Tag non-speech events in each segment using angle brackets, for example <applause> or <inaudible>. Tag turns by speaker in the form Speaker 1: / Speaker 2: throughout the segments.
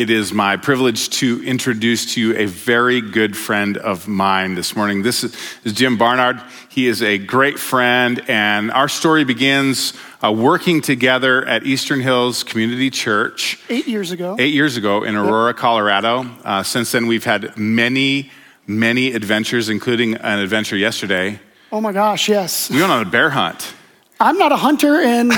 Speaker 1: It is my privilege to introduce to you a very good friend of mine this morning. This is Jim Barnard. He is a great friend, and our story begins uh, working together at Eastern Hills Community Church.
Speaker 2: Eight years ago.
Speaker 1: Eight years ago in Aurora, Colorado. Uh, since then, we've had many, many adventures, including an adventure yesterday.
Speaker 2: Oh my gosh, yes.
Speaker 1: We went on a bear hunt.
Speaker 2: I'm not a hunter, and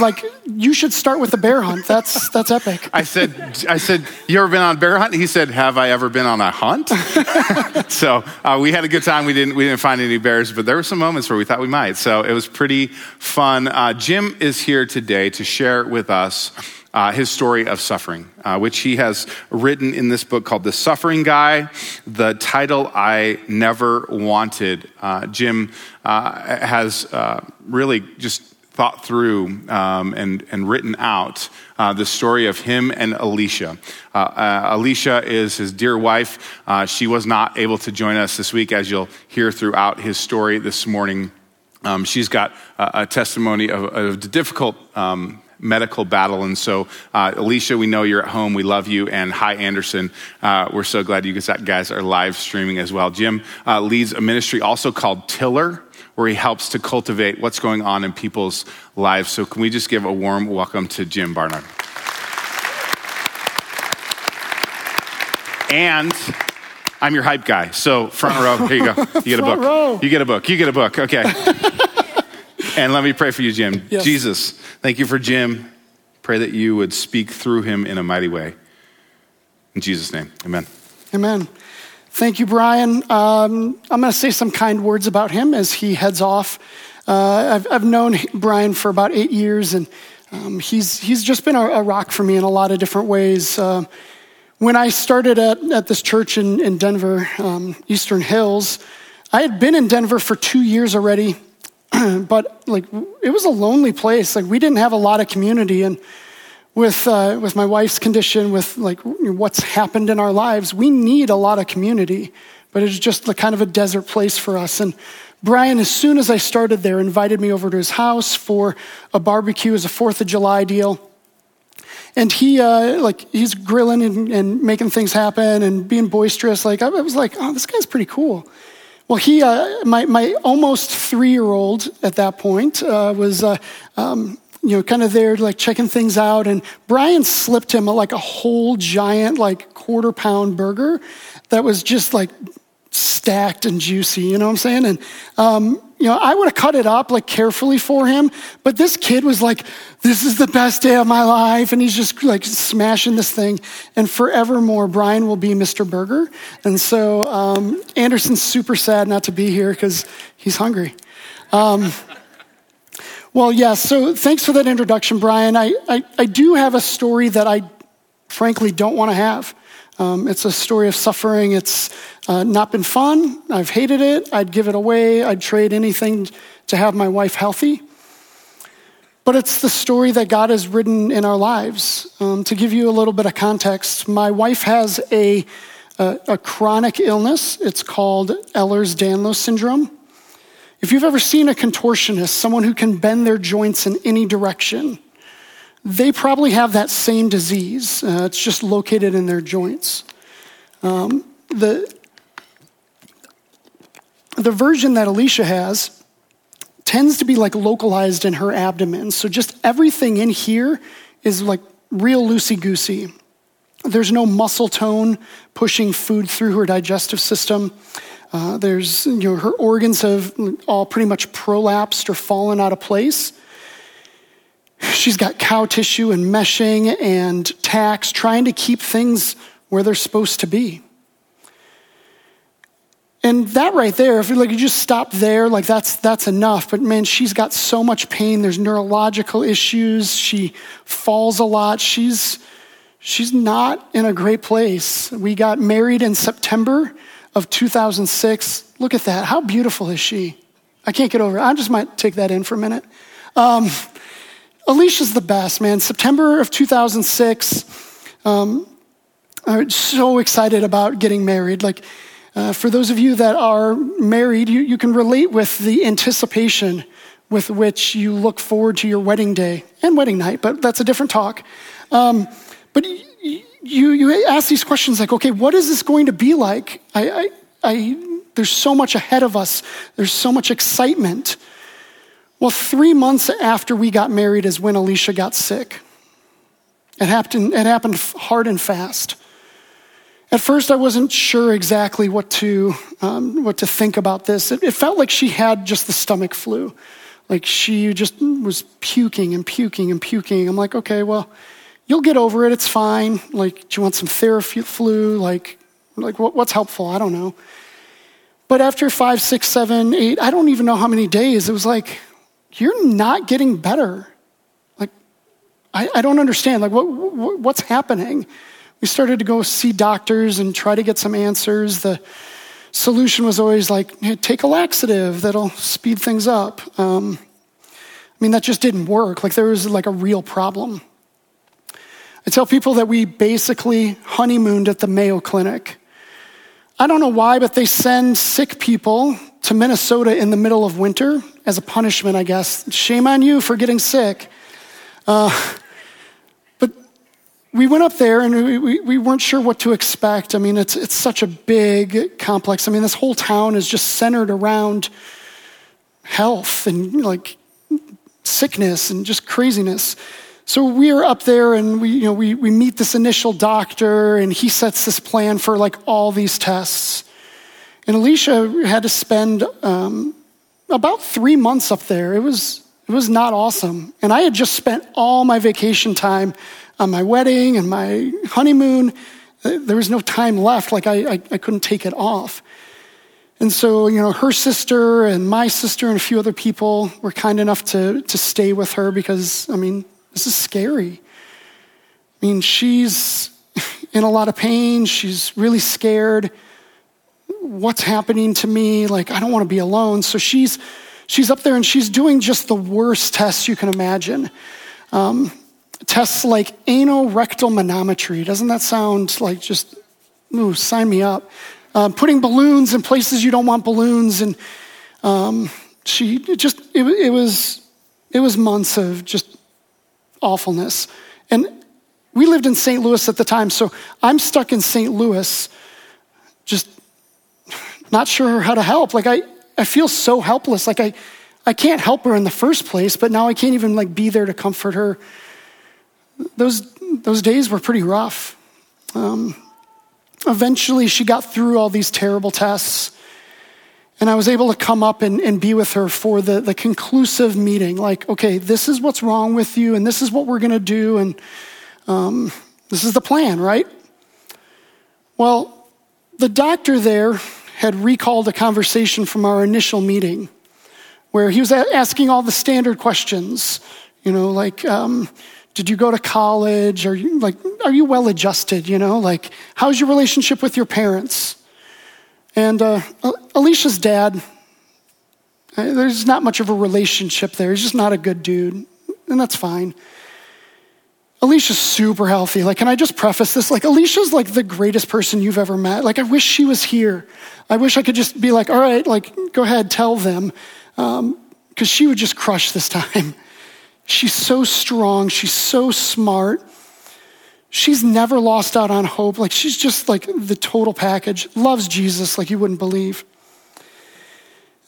Speaker 2: like you should start with the bear hunt. That's that's epic.
Speaker 1: I said, I said, you ever been on a bear hunt? He said, Have I ever been on a hunt? <laughs> so uh, we had a good time. We didn't we didn't find any bears, but there were some moments where we thought we might. So it was pretty fun. Uh, Jim is here today to share with us uh, his story of suffering, uh, which he has written in this book called The Suffering Guy, the title I Never Wanted. Uh, Jim uh, has uh, really just thought through um, and, and written out uh, the story of him and Alicia. Uh, uh, Alicia is his dear wife. Uh, she was not able to join us this week, as you'll hear throughout his story this morning. Um, she's got a, a testimony of, of the difficult um, medical battle. And so, uh, Alicia, we know you're at home. We love you. And hi, Anderson. Uh, we're so glad you guys are live streaming as well. Jim uh, leads a ministry also called Tiller, where he helps to cultivate what's going on in people's lives. So, can we just give a warm welcome to Jim Barnard? And I'm your hype guy. So, front row, here you go. You get a book. You get a book. You get a book. Okay. <laughs> and let me pray for you, Jim.
Speaker 2: Yes.
Speaker 1: Jesus, thank you for Jim. Pray that you would speak through him in a mighty way. In Jesus' name, amen.
Speaker 2: Amen. Thank you, Brian. Um, I'm going to say some kind words about him as he heads off. Uh, I've, I've known Brian for about eight years, and um, he's, he's just been a, a, rock for me in a lot of different ways. Uh, when I started at, at this church in, in Denver, um, Eastern Hills, I had been in Denver for two years already, <clears throat> but like it was a lonely place. Like we didn't have a lot of community, and with uh, with my wife's condition, with like what's happened in our lives, we need a lot of community. But it's just the kind of a desert place for us. And Brian, as soon as I started there, invited me over to his house for a barbecue as a Fourth of July deal. And he, uh, like, he's grilling and, and, making things happen and being boisterous. Like, I was like, oh, this guy's pretty cool. Well, he, uh, my, my almost three year old at that point, uh, was, uh, um, you know, kind of there, like checking things out. And Brian slipped him like a whole giant, like quarter pound burger that was just like stacked and juicy, you know what I'm saying? And, um, you know, I would have cut it up like carefully for him, but this kid was like, this is the best day of my life. And he's just like smashing this thing. And forevermore, Brian will be Mr. Burger. And so um, Anderson's super sad not to be here because he's hungry. Um, well, yes, yeah, so thanks for that introduction, Brian. I, I, I do have a story that I frankly don't want to have. Um, it's a story of suffering. It's uh, not been fun. I've hated it. I'd give it away. I'd trade anything to have my wife healthy. But it's the story that God has written in our lives. Um, to give you a little bit of context, my wife has a, a, a chronic illness. It's called Ehlers Danlos syndrome. If you've ever seen a contortionist, someone who can bend their joints in any direction, they probably have that same disease. Uh, it's just located in their joints. Um, the, the version that Alicia has tends to be like localized in her abdomen. So just everything in here is like real loosey goosey. There's no muscle tone pushing food through her digestive system. Uh, there's, you know, her organs have all pretty much prolapsed or fallen out of place. She's got cow tissue and meshing and tacks, trying to keep things where they're supposed to be. And that right there, if like you just stop there, like that's that's enough. But man, she's got so much pain. There's neurological issues. She falls a lot. She's she's not in a great place. We got married in September of 2006. Look at that. How beautiful is she? I can't get over it. I just might take that in for a minute. Um, Alicia's the best, man. September of 2006. Um, I'm so excited about getting married. Like uh, for those of you that are married, you, you can relate with the anticipation with which you look forward to your wedding day and wedding night, but that's a different talk. Um, but you, you, you ask these questions like, okay, what is this going to be like? I, I, I, there's so much ahead of us, there's so much excitement. Well, three months after we got married is when Alicia got sick. It happened, it happened hard and fast. At first, I wasn't sure exactly what to, um, what to think about this. It, it felt like she had just the stomach flu. Like she just was puking and puking and puking. I'm like, okay, well, you'll get over it. It's fine. Like, do you want some Theraflu? Like, like what, what's helpful? I don't know. But after five, six, seven, eight, I don't even know how many days, it was like, you're not getting better. Like, I, I don't understand. Like, what, what, what's happening? We started to go see doctors and try to get some answers. The solution was always like, hey, take a laxative that'll speed things up. Um, I mean, that just didn't work. Like, there was like a real problem. I tell people that we basically honeymooned at the Mayo Clinic. I don't know why, but they send sick people to Minnesota in the middle of winter as a punishment, I guess. Shame on you for getting sick. Uh, but we went up there and we, we, we, weren't sure what to expect. I mean, it's, it's such a big complex. I mean, this whole town is just centered around health and like sickness and just craziness. So we are up there and we, you know, we, we meet this initial doctor and he sets this plan for like all these tests. And Alicia had to spend um, about three months up there. It was, it was not awesome. And I had just spent all my vacation time on my wedding and my honeymoon. There was no time left. Like I, I, I couldn't take it off. And so, you know, her sister and my sister and a few other people were kind enough to, to stay with her because, I mean, this is scary. I mean, she's <laughs> in a lot of pain. She's really scared. What's happening to me? Like, I don't want to be alone. So she's, she's up there and she's doing just the worst tests you can imagine. Um, tests like anorectal manometry. Doesn't that sound like just, ooh, sign me up? Uh, putting balloons in places you don't want balloons. And um, she just, it, it, was, it was months of just awfulness. And we lived in St. Louis at the time, so I'm stuck in St. Louis, just not sure how to help. Like, I, I feel so helpless. Like, I, I can't help her in the first place, but now I can't even like be there to comfort her. Those, those days were pretty rough. Um, eventually, she got through all these terrible tests. And I was able to come up and, and be with her for the, the conclusive meeting. Like, okay, this is what's wrong with you, and this is what we're going to do, and um, this is the plan, right? Well, the doctor there had recalled a conversation from our initial meeting where he was asking all the standard questions, you know, like, um, did you go to college? Are you like, are you well adjusted? You know, like, how's your relationship with your parents? And uh, Alicia's dad, uh, there's not much of a relationship there. He's just not a good dude, and that's fine. Alicia's super healthy. Like, can I just preface this? Like, Alicia's like the greatest person you've ever met. Like, I wish she was here. I wish I could just be like, all right, like, go ahead, tell them. Because um, she would just crush this time. <laughs> She's so strong. She's so smart. She's never lost out on hope. Like she's just like the total package, loves Jesus like you wouldn't believe.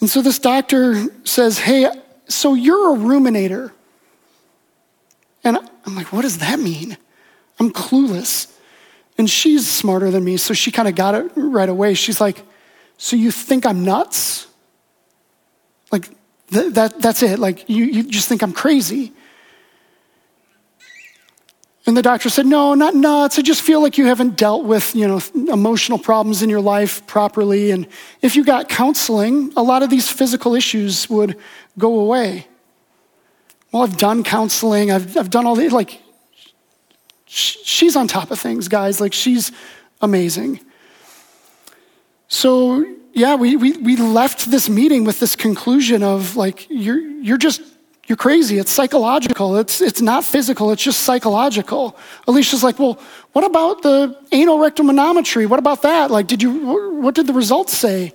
Speaker 2: And so this doctor says, Hey, so you're a ruminator. I'm like, What does that mean? I'm clueless. And she's smarter than me, so she kind of got it right away. She's like, So you think I'm nuts? Like, th- that, that's it. Like, you, you just think I'm crazy. And the doctor said, No, not nuts. I just feel like you haven't dealt with, you know, emotional problems in your life properly. And if you got counseling, a lot of these physical issues would go away. Well, I've done counseling, I've, I've done all the, like, she's on top of things, guys. Like, she's amazing. So, yeah, we, we, we left this meeting with this conclusion of, like, you're, you're just you're crazy. It's psychological. It's, it's not physical. It's just psychological. Alicia's like, well, what about the anorectal manometry? What about that? Like, did you, what did the results say?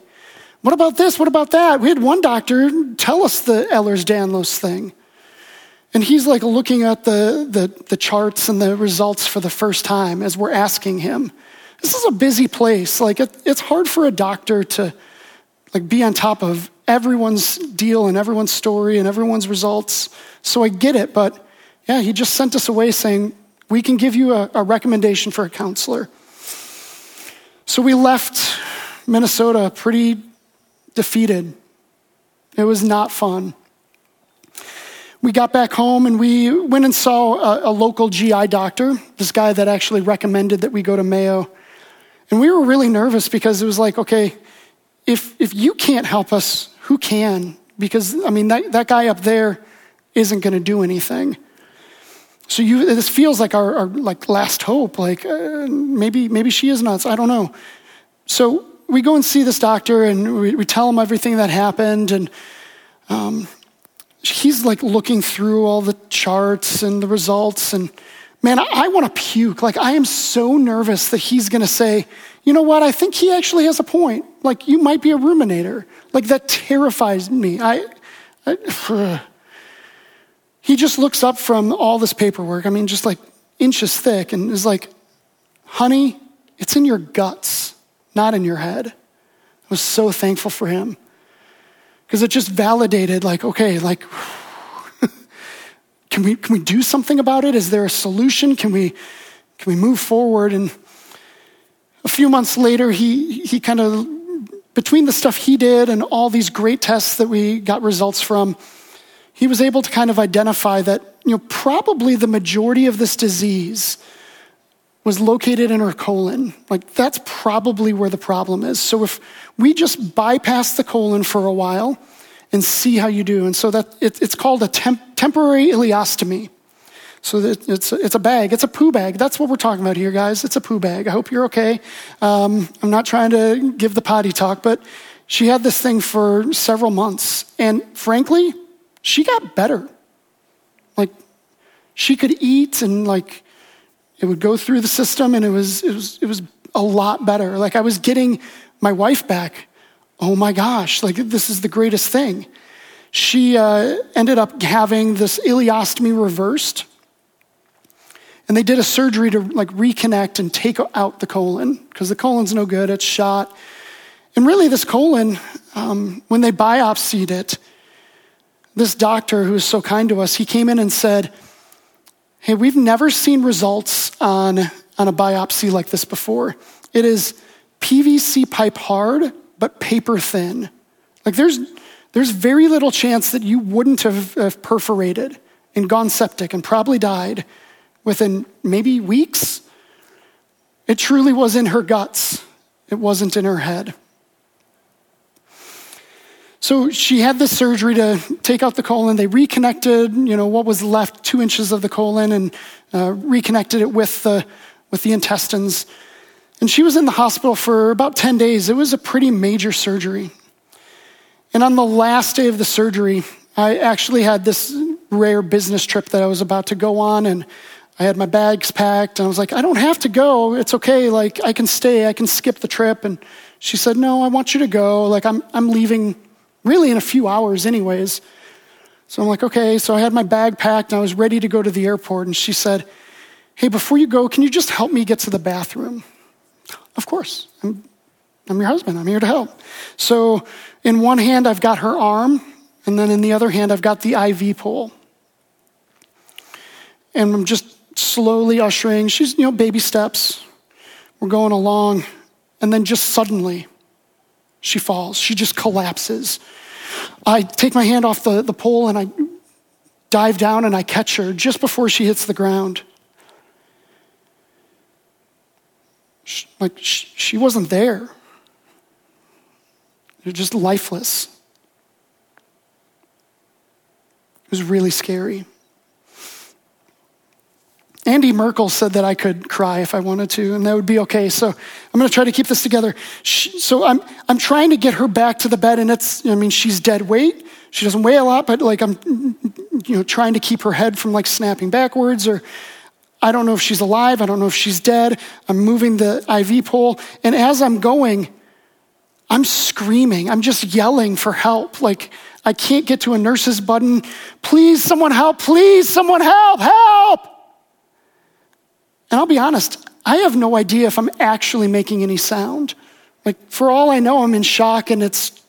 Speaker 2: What about this? What about that? We had one doctor tell us the Ehlers-Danlos thing. And he's like looking at the, the, the charts and the results for the first time as we're asking him. This is a busy place. Like it, it's hard for a doctor to like be on top of everyone's deal and everyone's story and everyone's results. So I get it, but yeah, he just sent us away saying, we can give you a, a recommendation for a counselor. So we left Minnesota pretty defeated. It was not fun. We got back home and we went and saw a, a, local GI doctor, this guy that actually recommended that we go to Mayo. And we were really nervous because it was like, okay, if, if you can't help us, who can? Because, I mean, that, that guy up there isn't going to do anything. So you, this feels like our, our like last hope. Like uh, maybe maybe she is nuts. I don't know. So we go and see this doctor, and we, we tell him everything that happened, and um, he's like looking through all the charts and the results, and man, I, I want to puke. Like I am so nervous that he's going to say, you know what? I think he actually has a point. Like you might be a ruminator. Like that terrifies me. I, I <sighs> He just looks up from all this paperwork, I mean, just like inches thick, and is like, honey, it's in your guts, not in your head. I was so thankful for him because it just validated, like, okay, like, <sighs> can we, can we do something about it? Is there a solution? Can we, can we move forward? And a few months later, he, he kind of, between the stuff he did and all these great tests that we got results from, he was able to kind of identify that, you know, probably the majority of this disease was located in her colon. Like, that's probably where the problem is. So, if we just bypass the colon for a while and see how you do, and so that it, it's called a temp, temporary ileostomy. So it's, it's a bag. It's a poo bag. That's what we're talking about here, guys. It's a poo bag. I hope you're okay. Um, I'm not trying to give the potty talk, but she had this thing for several months. And frankly, she got better. Like, she could eat and, like, it would go through the system and it was, it was, it was a lot better. Like, I was getting my wife back. Oh my gosh, like, this is the greatest thing. She uh, ended up having this ileostomy reversed. And they did a surgery to like reconnect and take out the colon because the colon's no good, it's shot. And really, this colon, um, when they biopsied it, this doctor who was so kind to us, he came in and said, Hey, we've never seen results on, on a biopsy like this before. It is PVC pipe hard, but paper thin. Like there's, there's very little chance that you wouldn't have, have perforated and gone septic and probably died within maybe weeks. It truly was in her guts, it wasn't in her head. So she had the surgery to take out the colon. They reconnected, you know, what was left, two inches of the colon, and uh, reconnected it with the, with the intestines. And she was in the hospital for about 10 days. It was a pretty major surgery. And on the last day of the surgery, I actually had this rare business trip that I was about to go on, and I had my bags packed, and I was like, I don't have to go. It's okay. Like, I can stay. I can skip the trip. And she said, No, I want you to go. Like, I'm, I'm leaving really in a few hours, anyways. So I'm like, okay. So I had my bag packed and I was ready to go to the airport. And she said, hey, before you go, can you just help me get to the bathroom? Of course. I'm, I'm your husband. I'm here to help. So in one hand, I've got her arm, and then in the other hand, I've got the IV pole. And I'm just slowly ushering. She's, you know, baby steps. We're going along. And then just suddenly, she falls. She just collapses. I take my hand off the, the pole and I dive down and I catch her just before she hits the ground. She, like, she, she wasn't there. You're just lifeless. It was really scary. Andy Merkel said that I could cry if I wanted to, and that would be okay. So I'm going to try to keep this together. She, so I'm, I'm trying to get her back to the bed, and it's, I mean, she's dead weight. She doesn't weigh a lot, but like I'm, you know, trying to keep her head from like snapping backwards, or I don't know if she's alive. I don't know if she's dead. I'm moving the IV pole, and as I'm going, I'm screaming. I'm just yelling for help. Like, I can't get to a nurse's button. Please, someone help. Please, someone help. Help. And I'll be honest, I have no idea if I'm actually making any sound. Like, for all I know, I'm in shock and it's,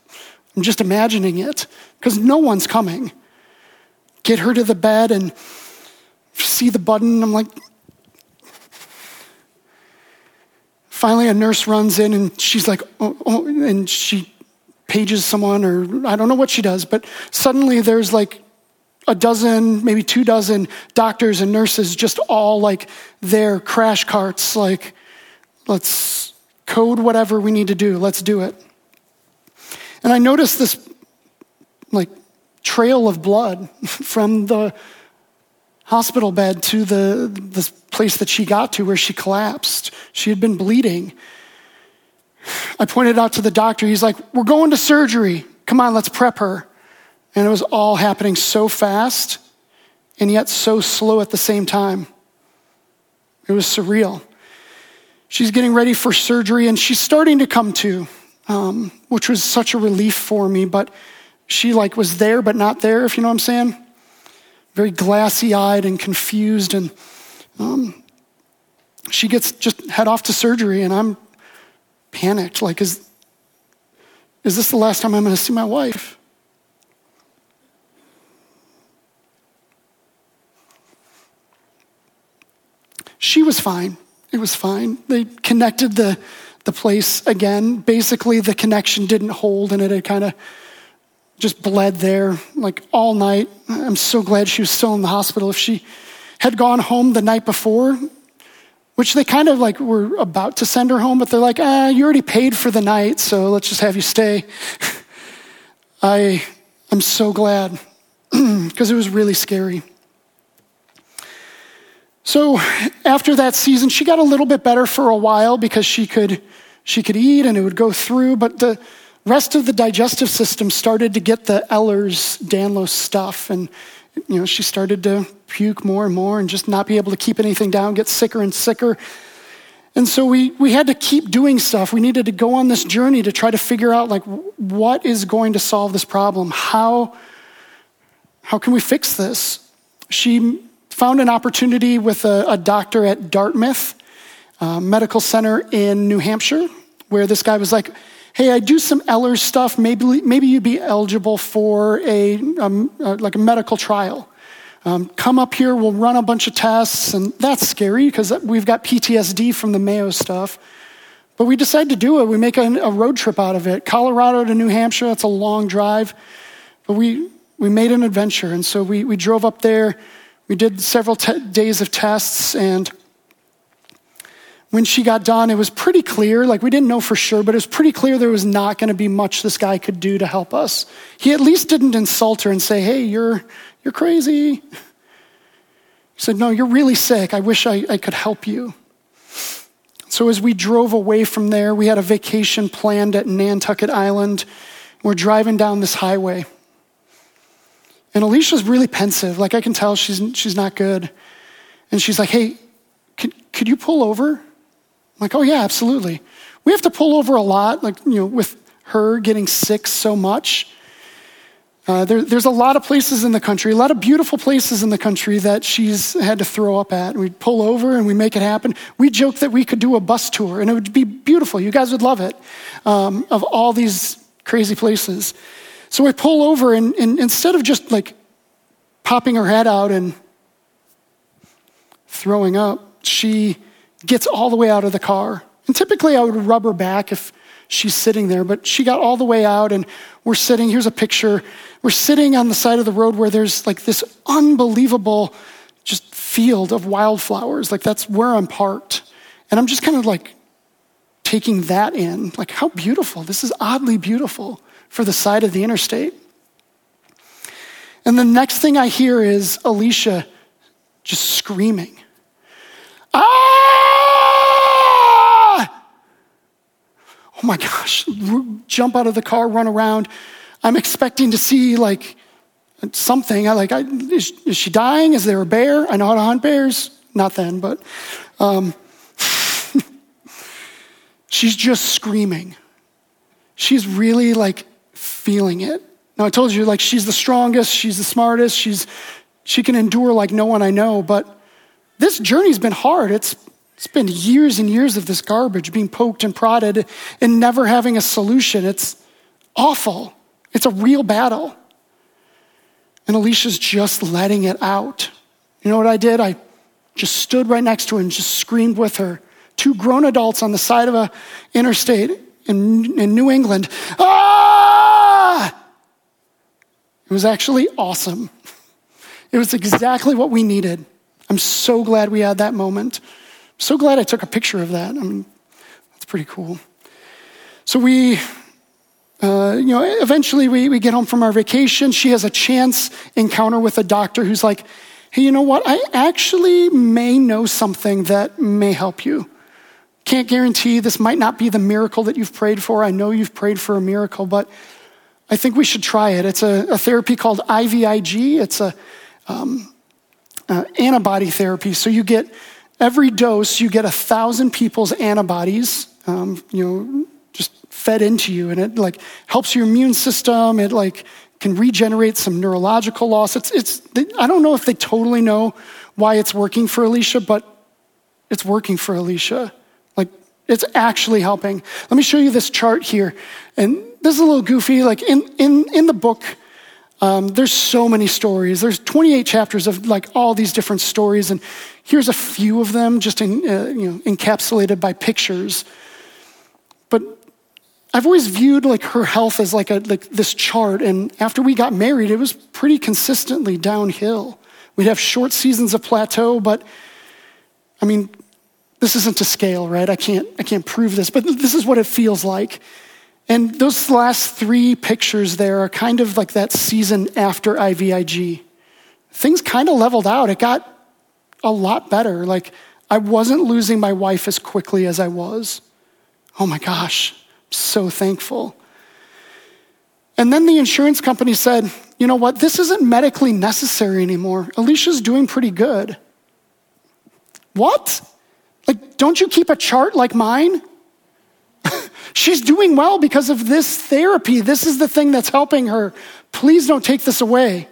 Speaker 2: I'm just imagining it because no one's coming. Get her to the bed and see the button. I'm like, finally, a nurse runs in and she's like, oh, oh, and she pages someone, or I don't know what she does, but suddenly there's like a dozen, maybe two dozen doctors and nurses just all like their crash carts, like, let's code whatever we need to do, let's do it. And I noticed this like trail of blood <laughs> from the hospital bed to the, the place that she got to where she collapsed. She had been bleeding. <sighs> I pointed out to the doctor, he's like, We're going to surgery. Come on, let's prep her. And it was all happening so fast and yet so slow at the same time. It was surreal. She's getting ready for surgery and she's starting to come to, um, which was such a relief for me. But she like was there but not there, if you know what I'm saying. Very glassy eyed and confused, and um, she gets just head off to surgery, and I'm panicked. Like, is is this the last time I'm going to see my wife? She was fine. It was fine. They connected the, the place again. Basically, the connection didn't hold and it had kind of just bled there like all night. I'm so glad she was still in the hospital. If she had gone home the night before, which they kind of like were about to send her home, but they're like, ah, you already paid for the night, so let's just have you stay. <laughs> I, I'm so glad <clears throat> because it was really scary. So after that season, she got a little bit better for a while because she could, she could eat and it would go through, but the, rest of the digestive system started to get the Ehlers Danlos stuff. And, you know, she started to puke more and more and just not be able to keep anything down, get sicker and sicker. And so we, we had to keep doing stuff. We needed to go on this journey to try to figure out, like, what is going to solve this problem? How, how can we fix this? She found an opportunity with a, a doctor at Dartmouth uh, Medical Center in New Hampshire, where this guy was like, hey, I do some Ehlers stuff. Maybe, maybe you'd be eligible for a, um, uh, like a medical trial. Um, come up here, we'll run a bunch of tests, and that's scary because we've got PTSD from the Mayo stuff. But we decide to do it. We make a, a road trip out of it. Colorado to New Hampshire, that's a long drive. But we, we made an adventure. And so we, we drove up there. We did several te- days of tests, and when she got done, it was pretty clear, like we didn't know for sure, but it was pretty clear there was not going to be much this guy could do to help us. He at least didn't insult her and say, hey, you're, you're crazy. He said, no, you're really sick. I wish I, I could help you. So as we drove away from there, we had a vacation planned at Nantucket Island. We're driving down this highway. And Alicia's really pensive. Like I can tell she's, she's not good. And she's like, hey, could, could you pull over? I'm like, oh, yeah, absolutely. We have to pull over a lot, like, you know, with her getting sick so much. Uh, there, there's a lot of places in the country, a lot of beautiful places in the country that she's had to throw up at. We'd pull over and we make it happen. We joke that we could do a bus tour and it would be beautiful. You guys would love it um, of all these crazy places. So I pull over and, and instead of just like popping her head out and throwing up, she gets all the way out of the car. And typically I would rub her back if she's sitting there, but she got all the way out and we're sitting. Here's a picture. We're sitting on the side of the road where there's like this unbelievable just field of wildflowers. Like that's where I'm parked. And I'm just kind of like taking that in. Like, how beautiful. This is oddly beautiful for the side of the interstate. And the next thing I hear is Alicia just screaming. Ah! Oh my gosh, jump out of the car, run around. I'm expecting to see like something. I like, I, is, is, she dying? Is there a bear? I know how to hunt bears. Not then, but um, <laughs> she's just screaming. she's really like feeling it. Now, I told you, like, she's the strongest, she's the smartest, she's, she can endure like no one I know, but this journey's been hard. It's, it's been years and years of this garbage being poked and prodded and never having a solution. It's awful. It's a real battle. And Alicia's just letting it out. You know what I did? I just stood right next to her and just screamed with her. Two grown adults on the side of a interstate in, in New England. Ah! It was actually awesome. It was exactly what we needed. I'm so glad we had that moment. so glad I took a picture of that. I mean, that's pretty cool. So we, uh, you know, eventually we, we get home from our vacation. She has a chance encounter with a doctor who's like, hey, you know what? I actually may know something that may help you. Can't guarantee this might not be the miracle that you've prayed for. I know you've prayed for a miracle, but I think we should try it. It's a, a therapy called IVIG. It's a um, uh, antibody therapy. So you get every dose, you get a thousand people's antibodies. Um, you know, just fed into you, and it like helps your immune system. It like can regenerate some neurological loss. It's it's. I don't know if they totally know why it's working for Alicia, but it's working for Alicia. Like it's actually helping. Let me show you this chart here, and this is a little goofy. Like in, in, in the book, um, there's so many stories. There's 28 chapters of like all these different stories, and here's a few of them just in, uh, you know, encapsulated by pictures. But I've always viewed like her health as like a like this chart, and after we got married, it was pretty consistently downhill. We'd have short seasons of plateau, but I mean, this isn't to scale, right? I can't I can't prove this, but this is what it feels like. And those last three pictures there are kind of like that season after IVIG. Things kind of leveled out. It got a lot better. Like, I wasn't losing my wife as quickly as I was. Oh my gosh, so thankful. And then the insurance company said, you know what, this isn't medically necessary anymore. Alicia's doing pretty good. What? Like, don't you keep a chart like mine? She's doing well because of this therapy. This is the thing that's helping her. Please don't take this away.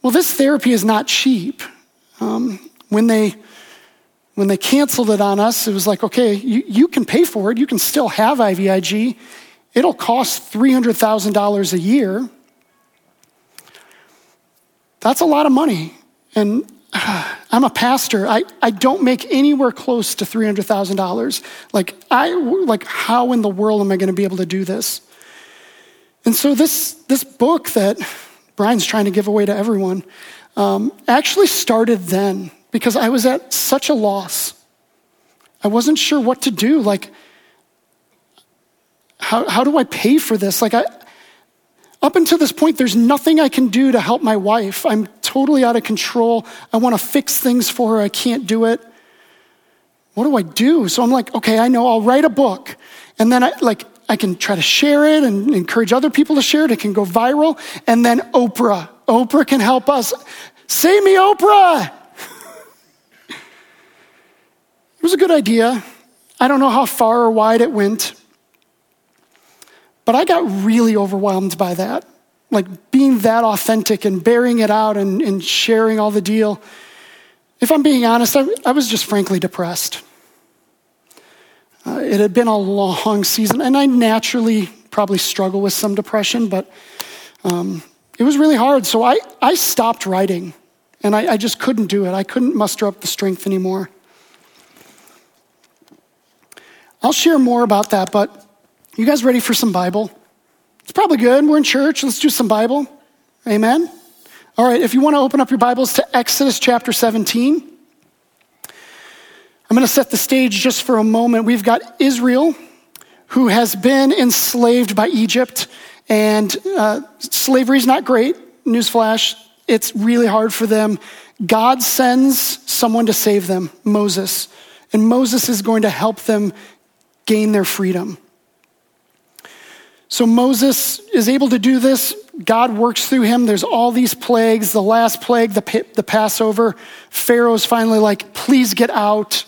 Speaker 2: Well, this therapy is not cheap. Um, when they when they canceled it on us, it was like, okay, you, you can pay for it. You can still have IVIG. It'll cost $300,000 a year. That's a lot of money. And I'm a pastor. I, I don't make anywhere close to $300,000. Like, I, like, how in the world am I going to be able to do this? And so this, this book that Brian's trying to give away to everyone um, actually started then because I was at such a loss. I wasn't sure what to do. Like, how, how do I pay for this? Like, I, up until this point, there's nothing I can do to help my wife. I'm totally out of control. I want to fix things for her. I can't do it. What do I do? So I'm like, okay, I know. I'll write a book. And then I like I can try to share it and encourage other people to share it. It can go viral. And then Oprah. Oprah can help us. Say me, Oprah. <laughs> it was a good idea. I don't know how far or wide it went. But I got really overwhelmed by that. Like being that authentic and bearing it out and, and sharing all the deal. If I'm being honest, I, I was just frankly depressed. Uh, it had been a long season, and I naturally probably struggle with some depression, but um, it was really hard. So I, I stopped writing, and I, I just couldn't do it. I couldn't muster up the strength anymore. I'll share more about that, but you guys ready for some Bible? It's probably good. We're in church. Let's do some Bible. Amen. All right, if you want to open up your Bibles to Exodus chapter 17, I'm going to set the stage just for a moment. We've got Israel, who has been enslaved by Egypt, and uh, slavery is not great. Newsflash, it's really hard for them. God sends someone to save them, Moses, and Moses is going to help them gain their freedom. So Moses is able to do this. God works through him. There's all these plagues. The last plague, the, the Passover, Pharaoh's finally like, please get out.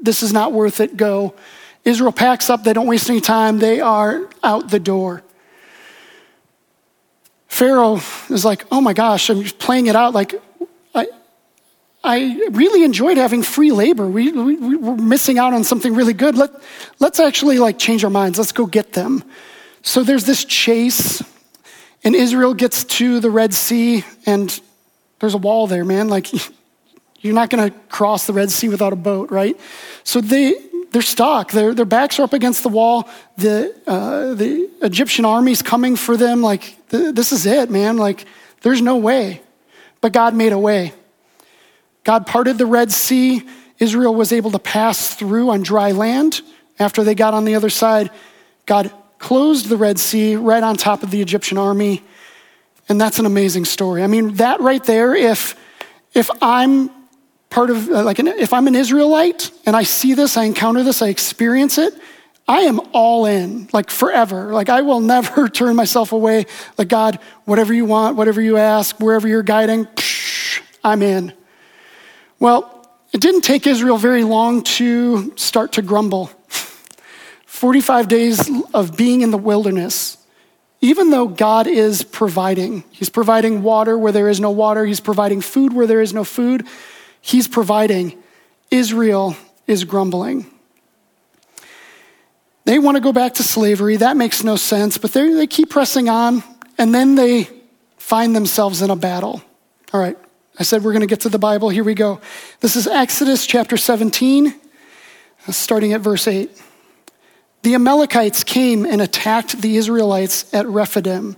Speaker 2: This is not worth it. Go. Israel packs up, they don't waste any time, they are out the door. Pharaoh is like, oh my gosh, I'm playing it out like, I, I really enjoyed having free labor. We, we, we were missing out on something really good. Let, let's actually like change our minds. Let's go get them. So there's this chase, and Israel gets to the Red Sea, and there's a wall there, man. Like, <laughs> you're not going to cross the Red Sea without a boat, right? So they, they're stuck. Their, their backs are up against the wall. The, uh, the Egyptian army's coming for them. Like, th- this is it, man. Like, there's no way. But God made a way. God parted the Red Sea. Israel was able to pass through on dry land. After they got on the other side, God closed the Red Sea right on top of the Egyptian army. And that's an amazing story. I mean, that right there, if, if I'm part of, uh, like, an, if I'm an Israelite and I see this, I encounter this, I experience it, I am all in, like forever. Like, I will <laughs> never turn myself away. Like, God, whatever you want, whatever you ask, wherever you're guiding, psh, I'm in. Well, it didn't take Israel very long to start to grumble. 45 days of being in the wilderness, even though God is providing, He's providing water where there is no water, He's providing food where there is no food, He's providing. Israel is grumbling. They want to go back to slavery. That makes no sense, but they keep pressing on, and then they find themselves in a battle. All right, I said we're going to get to the Bible. Here we go. This is Exodus chapter 17, starting at verse 8. The Amalekites came and attacked the Israelites at Rephidim.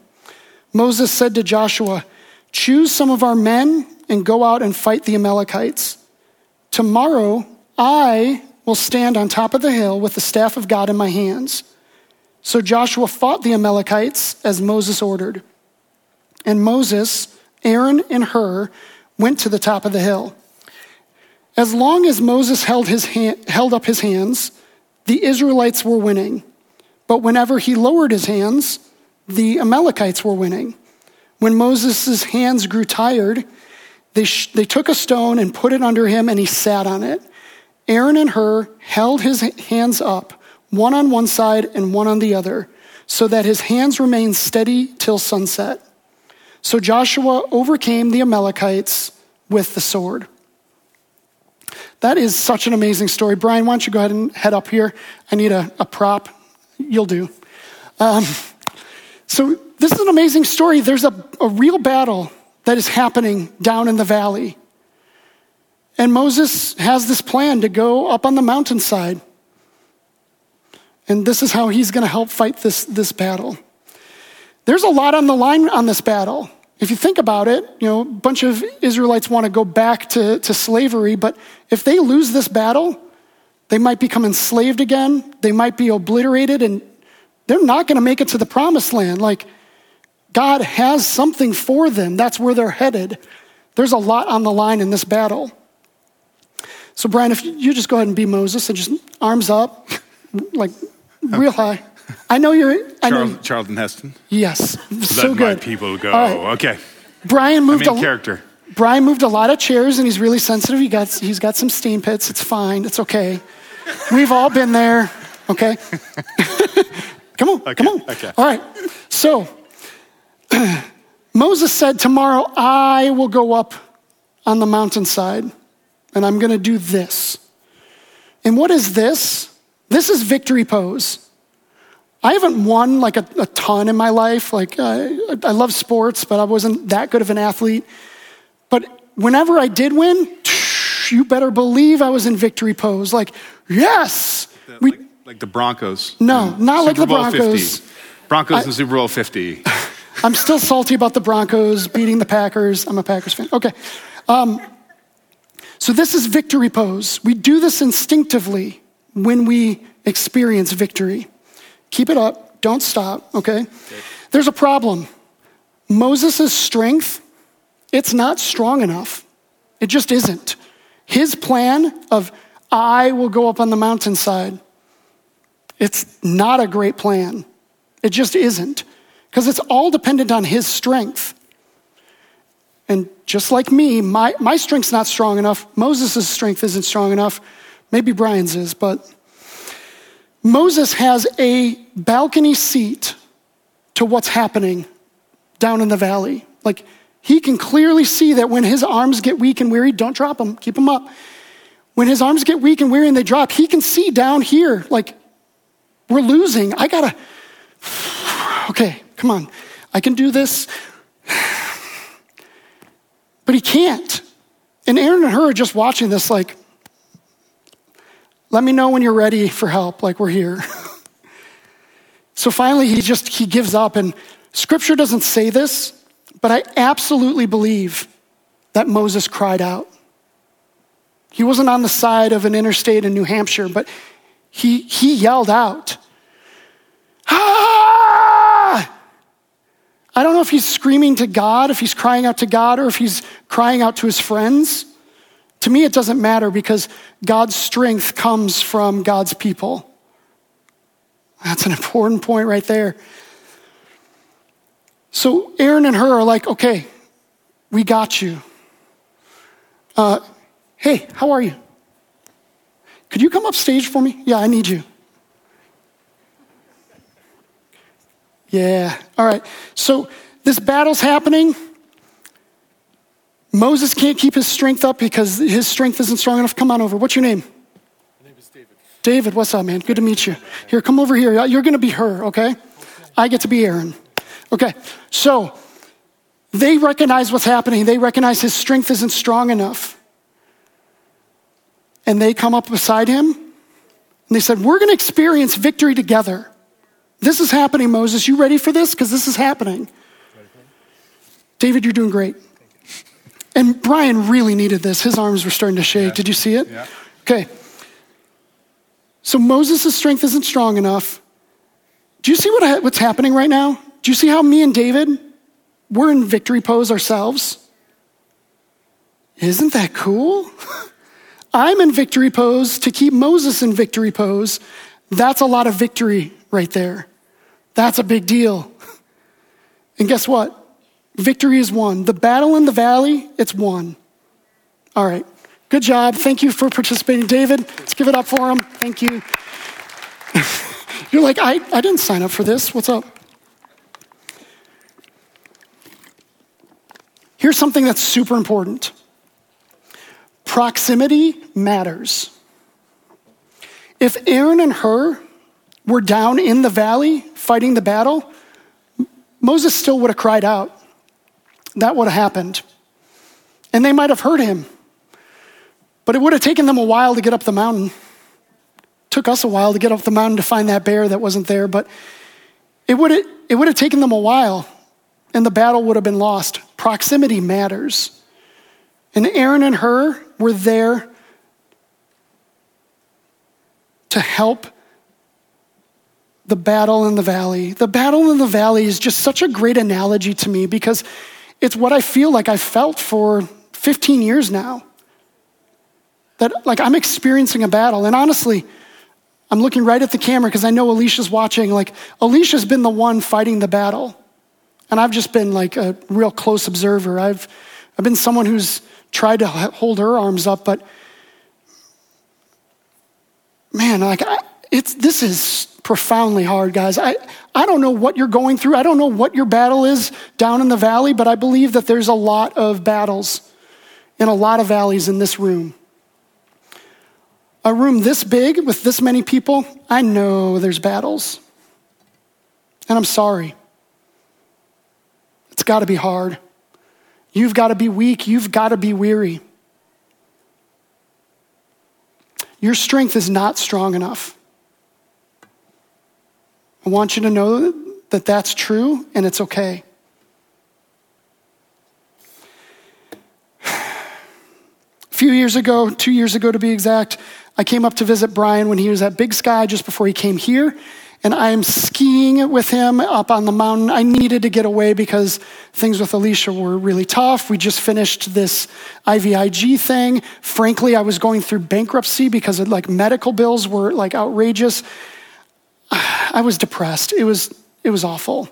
Speaker 2: Moses said to Joshua, Choose some of our men and go out and fight the Amalekites. Tomorrow I will stand on top of the hill with the staff of God in my hands. So Joshua fought the Amalekites as Moses ordered. And Moses, Aaron, and Hur went to the top of the hill. As long as Moses held, his hand, held up his hands, the Israelites were winning. But whenever he lowered his hands, the Amalekites were winning. When Moses' hands grew tired, they, sh- they took a stone and put it under him, and he sat on it. Aaron and Hur held his hands up, one on one side and one on the other, so that his hands remained steady till sunset. So Joshua overcame the Amalekites with the sword. That is such an amazing story. Brian, why don't you go ahead and head up here? I need a, a prop. You'll do. Um, so, this is an amazing story. There's a, a real battle that is happening down in the valley. And Moses has this plan to go up on the mountainside. And this is how he's going to help fight this, this battle. There's a lot on the line on this battle. If you think about it, you know, a bunch of Israelites want to go back to, to slavery, but if they lose this battle, they might become enslaved again. They might be obliterated, and they're not going to make it to the promised land. Like, God has something for them. That's where they're headed. There's a lot on the line in this battle. So, Brian, if you just go ahead and be Moses and just arms up, <laughs> like real high. I know you're. I
Speaker 1: Charles,
Speaker 2: know,
Speaker 1: Charlton Heston.
Speaker 2: yes, so
Speaker 1: Let
Speaker 2: good.
Speaker 1: my people go.
Speaker 2: Right.
Speaker 1: Okay.
Speaker 2: Brian moved.
Speaker 1: I'm in
Speaker 2: a,
Speaker 1: character.
Speaker 2: Brian moved a lot of chairs and he's really sensitive. He got, he's got some steam pits. It's fine. It's okay. We've all been there. Okay. <laughs> come on. Come on.
Speaker 1: okay.
Speaker 2: All right. So <clears throat> Moses said, Tomorrow I will go up on the mountainside and I'm going to do this. And what is this? This is victory pose. I haven't won like a, a ton in my life. Like, uh, I love sports, but I wasn't that good of an athlete. But whenever I did win, you better believe I was in victory pose. Like, yes. We,
Speaker 1: like, like the Broncos.
Speaker 2: No, not like
Speaker 1: Super
Speaker 2: the
Speaker 1: Bowl
Speaker 2: Broncos.
Speaker 1: 50. Broncos and Super Bowl 50. <laughs>
Speaker 2: I'm still salty about the Broncos beating the Packers. I'm a Packers fan. Okay. Um, so this is victory pose. We do this instinctively when we experience victory. Keep it up. Don't stop, okay? okay. There's a problem. Moses' strength, it's not strong enough. It just isn't. His plan of, I will go up on the mountainside, it's not a great plan. It just isn't. Because it's all dependent on his strength. And just like me, my, my strength's not strong enough. Moses' strength isn't strong enough. Maybe Brian's is, but Moses has a balcony seat to what's happening down in the valley. Like he can clearly see that when his arms get weak and weary, don't drop them, keep them up. When his arms get weak and weary and they drop, he can see down here, like, we're losing. I gotta, <sighs> okay, come on. I can do this. <sighs> But he can't. And Aaron and Hur are just watching this, like, let me know when you're ready for help, like we're here. <laughs> so finally, he just, he gives up. And scripture doesn't say this, but I absolutely believe that Moses cried out. He wasn't on the side of an interstate in New Hampshire, but he, he yelled out, Ah! I don't know if he's screaming to God, if he's crying out to God, or if he's crying out to his friends. To me, it doesn't matter because God's strength comes from God's people. That's an important point right there. So Aaron and Hur are like, okay, we got you. Uh, Hey, how are you? Could you come up stage for me? Yeah, I need you. Yeah, all right. So this battle's happening. Moses can't keep his strength up because his strength isn't strong enough. Come on over. What's your name?
Speaker 3: My name is David.
Speaker 2: What's up, man? Good to meet you. Here, come over here. You're going to be Hur, okay? okay? I get to be Aaron. Okay, so they recognize what's happening. They recognize his strength isn't strong enough and they come up beside him and they said, We're going to experience victory together. This is happening, Moses. You ready for this? Because this is happening. David, you're doing great. And Brian really needed this. His arms were starting to shake. Yeah. Did you see it?
Speaker 3: Yeah.
Speaker 2: Okay. So Moses' strength isn't strong enough. Do you see what, what's happening right now? Do you see how me and David, we're in victory pose ourselves? Isn't that cool? <laughs> I'm in victory pose to keep Moses in victory pose. That's a lot of victory right there. That's a big deal. <laughs> And guess what? Victory is won. The battle in the valley, it's won. All right. Good job. Thank you for participating, David. Let's give it up for him. Thank you. <laughs> You're like, I, I didn't sign up for this. What's up? Here's something that's super important. Proximity matters. If Aaron and Hur were down in the valley fighting the battle, Moses still would have cried out. That would have happened. And they might have heard him. But it would have taken them a while to get up the mountain. Took us a while to get up the mountain to find that bear that wasn't there, but it would have, it would have taken them a while and the battle would have been lost. Proximity matters. And Aaron and Hur were there to help the battle in the valley. The battle in the valley is just such a great analogy to me because it's what I feel like I felt for 15 years now. That, like, I'm experiencing a battle. And honestly, I'm looking right at the camera because I know Alicia's watching. Like, Alicia's been the one fighting the battle. And I've just been like a real close observer. I've, I've been someone who's tried to hold her arms up, but man, like I, it's this is profoundly hard, guys. I, I don't know what you're going through. I don't know what your battle is down in the valley, but I believe that there's a lot of battles in a lot of valleys in this room. A room this big with this many people, I know there's battles. And I'm sorry. It's got to be hard. You've got to be weak. You've got to be weary. Your strength is not strong enough. I want you to know that that's true and it's okay. <sighs> A few years ago, two years ago to be exact, I came up to visit Brian when he was at Big Sky just before he came here and I'm skiing with him up on the mountain. I needed to get away because things with Alicia were really tough. We just finished this IVIG thing. Frankly, I was going through bankruptcy because of, like medical bills were like outrageous. <sighs> I was depressed. It was it was awful.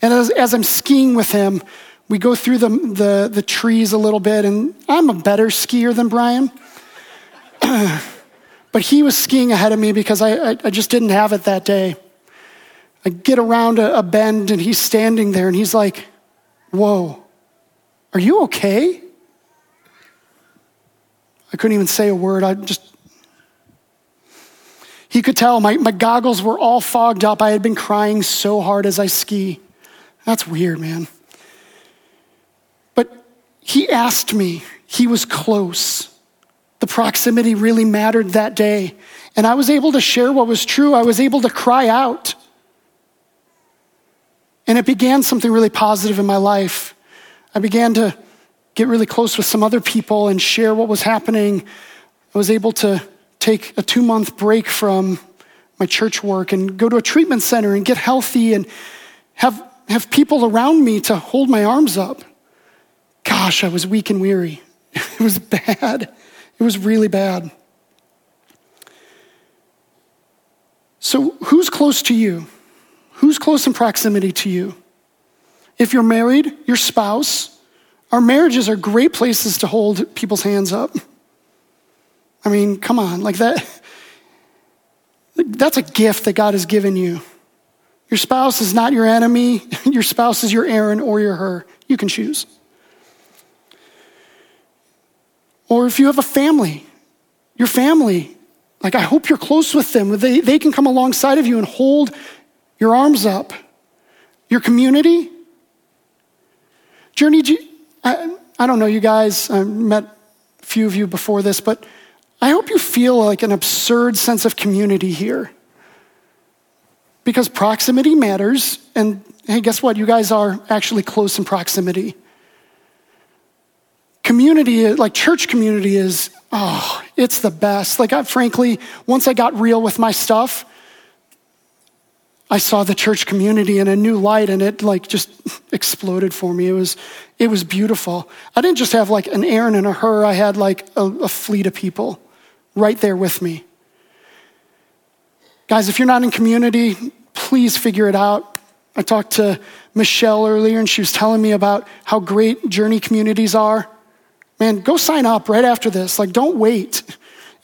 Speaker 2: And as, as I'm skiing with him, we go through the, the, the trees a little bit, and I'm a better skier than Brian. <clears throat> but he was skiing ahead of me because I, I, I just didn't have it that day. I get around a, a bend and he's standing there and he's like, Whoa, are you okay? I couldn't even say a word. I just, he could tell my, my goggles were all fogged up. I had been crying so hard as I ski. That's weird, man. But he asked me, he was close. The proximity really mattered that day. And I was able to share what was true. I was able to cry out. And it began something really positive in my life. I began to get really close with some other people and share what was happening. I was able to take a two month break from my church work and go to a treatment center and get healthy and have, have people around me to hold my arms up. Gosh, I was weak and weary. <laughs> It was bad. It was really bad. So, who's close to you? Who's close in proximity to you? If you're married, your spouse, our marriages are great places to hold people's hands up. I mean, come on, like that. That's a gift that God has given you. Your spouse is not your enemy. <laughs> Your spouse is your Aaron or your Hur. You can choose. Or if you have a family, your family, like I hope you're close with them. They, they can come alongside of you and hold your arms up. Your community, Journey, I, I don't know you guys, I met a few of you before this, but I hope you feel like an absurd sense of community here. Because proximity matters, and hey, guess what? You guys are actually close in proximity. Community, like church community, is, oh, it's the best. Like, I, frankly, once I got real with my stuff, I saw the church community in a new light and it like just <laughs> exploded for me. It was, it was beautiful. I didn't just have like an Aaron and a Hur, I had like a, a fleet of people right there with me. Guys, if you're not in community, please figure it out. I talked to Michelle earlier and she was telling me about how great journey communities are. Man, go sign up right after this. Like, don't wait.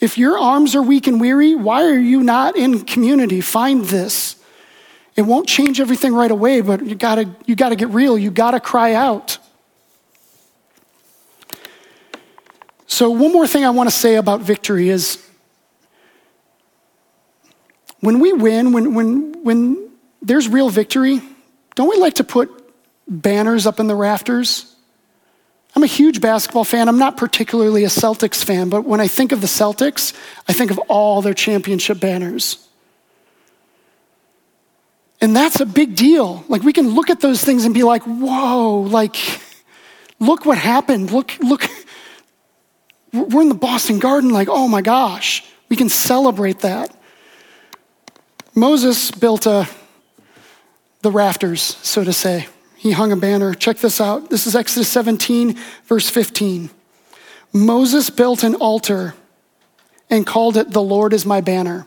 Speaker 2: If your arms are weak and weary, why are you not in community? Find this. It won't change everything right away, but you gotta, you gotta get real. You gotta cry out. So, one more thing I want to say about victory is when we win, when, when, when there's real victory, don't we like to put banners up in the rafters? I'm a huge basketball fan. I'm not particularly a Celtics fan, but when I think of the Celtics, I think of all their championship banners. And that's a big deal. Like we can look at those things and be like, whoa, like, look what happened. Look, look. We're in the Boston Garden, like, oh my gosh. We can celebrate that. Moses built a, the rafters, so to say. He hung a banner. Check this out. This is Exodus 17, verse 15. Moses built an altar and called it, The Lord is my banner.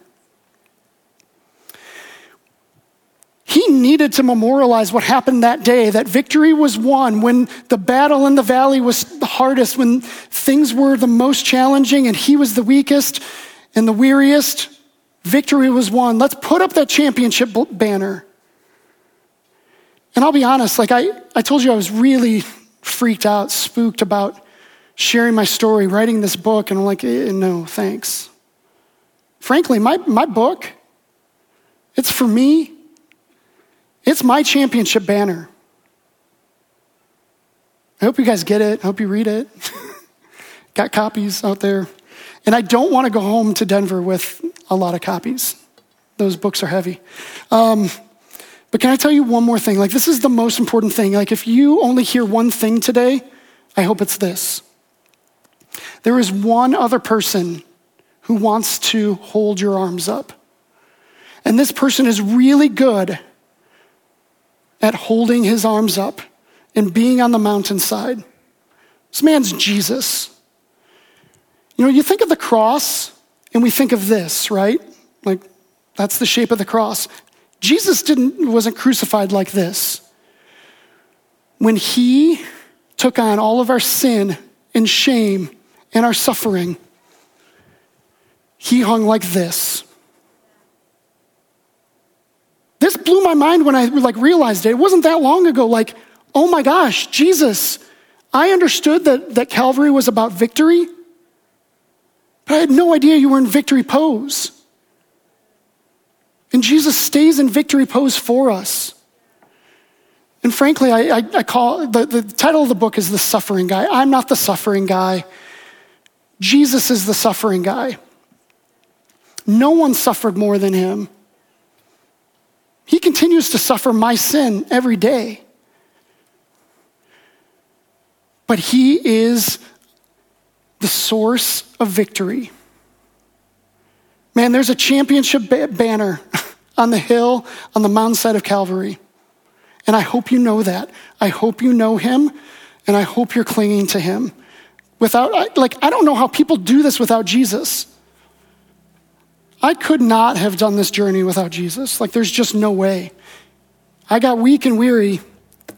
Speaker 2: He needed to memorialize what happened that day, that victory was won when the battle in the valley was the hardest, when things were the most challenging and he was the weakest and the weariest. Victory was won. Let's put up that championship banner. And I'll be honest, like I, I told you, I was really freaked out, spooked about sharing my story, writing this book, and I'm like, eh, no, thanks. Frankly, my, my book, it's for me it's my championship banner. I hope you guys get it. I hope you read it. <laughs> Got copies out there. And I don't want to go home to Denver with a lot of copies. Those books are heavy. Um, but can I tell you one more thing? Like, this is the most important thing. Like, if you only hear one thing today, I hope it's this. There is one other person who wants to hold your arms up. And this person is really good at holding his arms up and being on the mountainside. This man's Jesus. You know, you think of the cross and we think of this, right? Like, that's the shape of the cross. Jesus didn't, wasn't crucified like this. When he took on all of our sin and shame and our suffering, he hung like this. This blew my mind when I like realized it. It wasn't that long ago. Like, oh my gosh, Jesus, I understood that, that Calvary was about victory, but I had no idea you were in victory pose. And Jesus stays in victory pose for us. And frankly, I, I, I call the, the title of the book is The Suffering Guy. I'm not the suffering guy. Jesus is the suffering guy. No one suffered more than him. He continues to suffer my sin every day. But he is the source of victory. Man, there's a championship ba- banner <laughs> on the hill on the mountainside of Calvary. And I hope you know that. I hope you know him, and I hope you're clinging to him. Without, like, I don't know how people do this without Jesus. I could not have done this journey without Jesus. Like, there's just no way. I got weak and weary.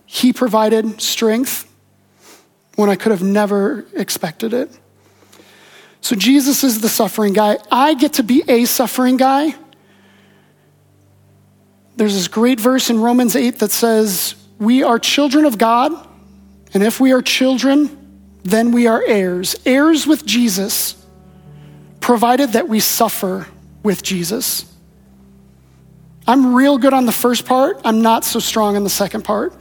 Speaker 2: He provided strength when I could have never expected it. So, Jesus is the suffering guy. I get to be a suffering guy. There's this great verse in Romans 8 that says, We are children of God, and if we are children, then we are heirs. Heirs with Jesus, provided that we suffer with Jesus. I'm real good on the first part, I'm not so strong on the second part.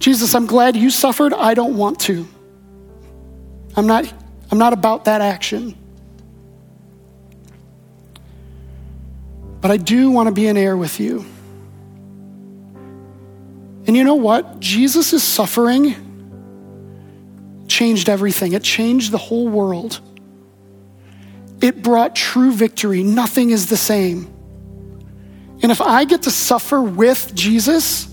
Speaker 2: Jesus, I'm glad you suffered. I don't want to. I'm not, I'm not about that action. But I do want to be an heir with you. And you know what? Jesus' suffering changed everything, it changed the whole world. It brought true victory. Nothing is the same. And if I get to suffer with Jesus,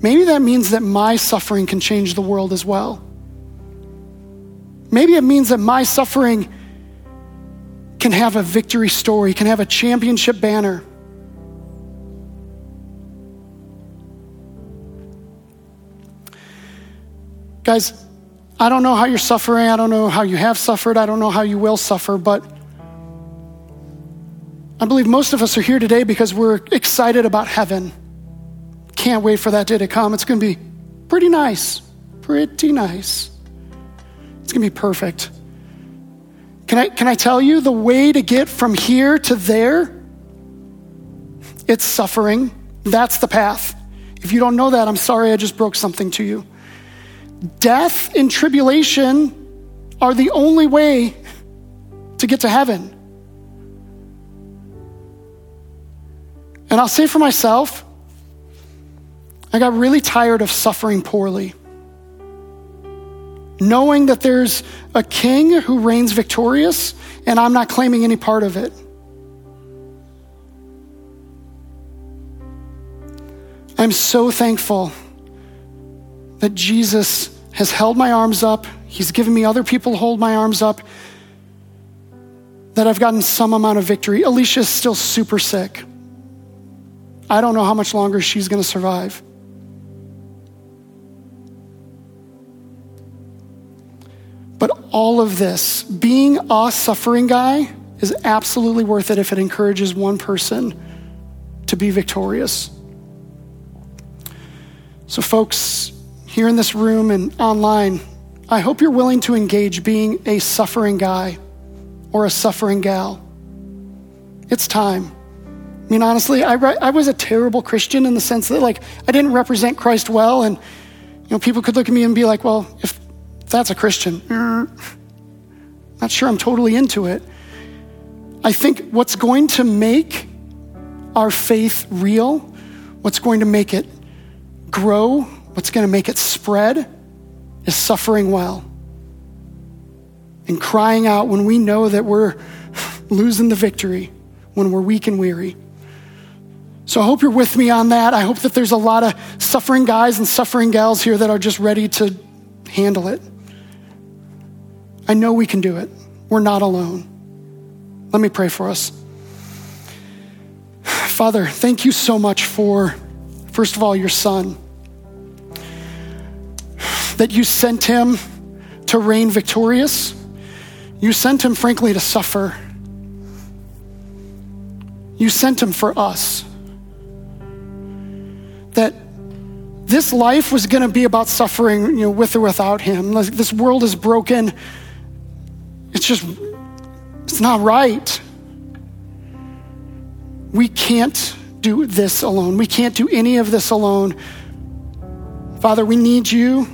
Speaker 2: maybe that means that my suffering can change the world as well. Maybe it means that my suffering can have a victory story, can have a championship banner. Guys, I don't know how you're suffering. I don't know how you have suffered. I don't know how you will suffer, but I believe most of us are here today because we're excited about heaven. Can't wait for that day to come. It's going to be pretty nice. Pretty nice. It's going to be perfect. Can I, can I tell you the way to get from here to there? It's suffering. That's the path. If you don't know that, I'm sorry I just broke something to you. Death and tribulation are the only way to get to heaven. And I'll say for myself, I got really tired of suffering poorly. Knowing that there's a king who reigns victorious, and I'm not claiming any part of it. I'm so thankful that Jesus has held my arms up. He's given me other people to hold my arms up. That I've gotten some amount of victory. Alicia's still super sick. I don't know how much longer she's going to survive. But all of this, being a suffering guy, is absolutely worth it if it encourages one person to be victorious. So, folks, here in this room and online, I hope you're willing to engage being a suffering guy or a suffering gal. It's time. I mean, honestly, I, I was a terrible Christian in the sense that, like, I didn't represent Christ well. And, you know, people could look at me and be like, well, if that's a Christian, not sure I'm totally into it. I think what's going to make our faith real, what's going to make it grow, what's going to make it spread is suffering well and crying out when we know that we're losing the victory, when we're weak and weary. So I hope you're with me on that. I hope that there's a lot of suffering guys and suffering gals here that are just ready to handle it. I know we can do it. We're not alone. Let me pray for us. Father, thank you so much for, first of all, your son. That you sent him to reign victorious. You sent him, frankly, to suffer. You sent him for us. That this life was going to be about suffering, you know, with or without him. This world is broken. It's just, it's not right. We can't do this alone. We can't do any of this alone. Father, we need you.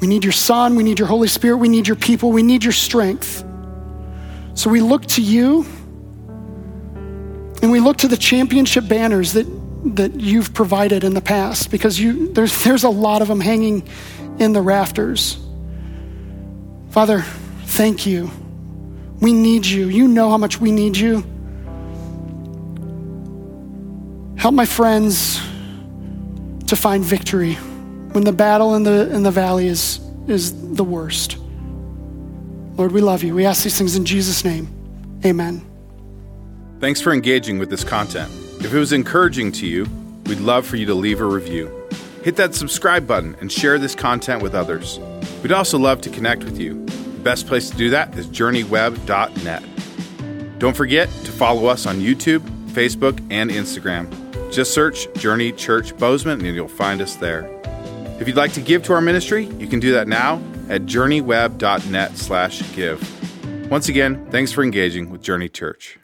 Speaker 2: We need your Son. We need your Holy Spirit. We need your people. We need your strength. So we look to you and we look to the championship banners that, that you've provided in the past because you, there's, there's a lot of them hanging in the rafters. Father, thank you. We need you. You know how much we need you. Help my friends to find victory when the battle in the, in the valley is, is the worst. Lord, we love you. We ask these things in Jesus' name. Amen.
Speaker 1: Thanks for engaging with this content. If it was encouraging to you, we'd love for you to leave a review. Hit that subscribe button and share this content with others. We'd also love to connect with you. Best place to do that is journeyweb.net. Don't forget to follow us on YouTube, Facebook, and Instagram. Just search Journey Church Bozeman and you'll find us there. If you'd like to give to our ministry, you can do that now at journeyweb.net slash give. Once again, thanks for engaging with Journey Church.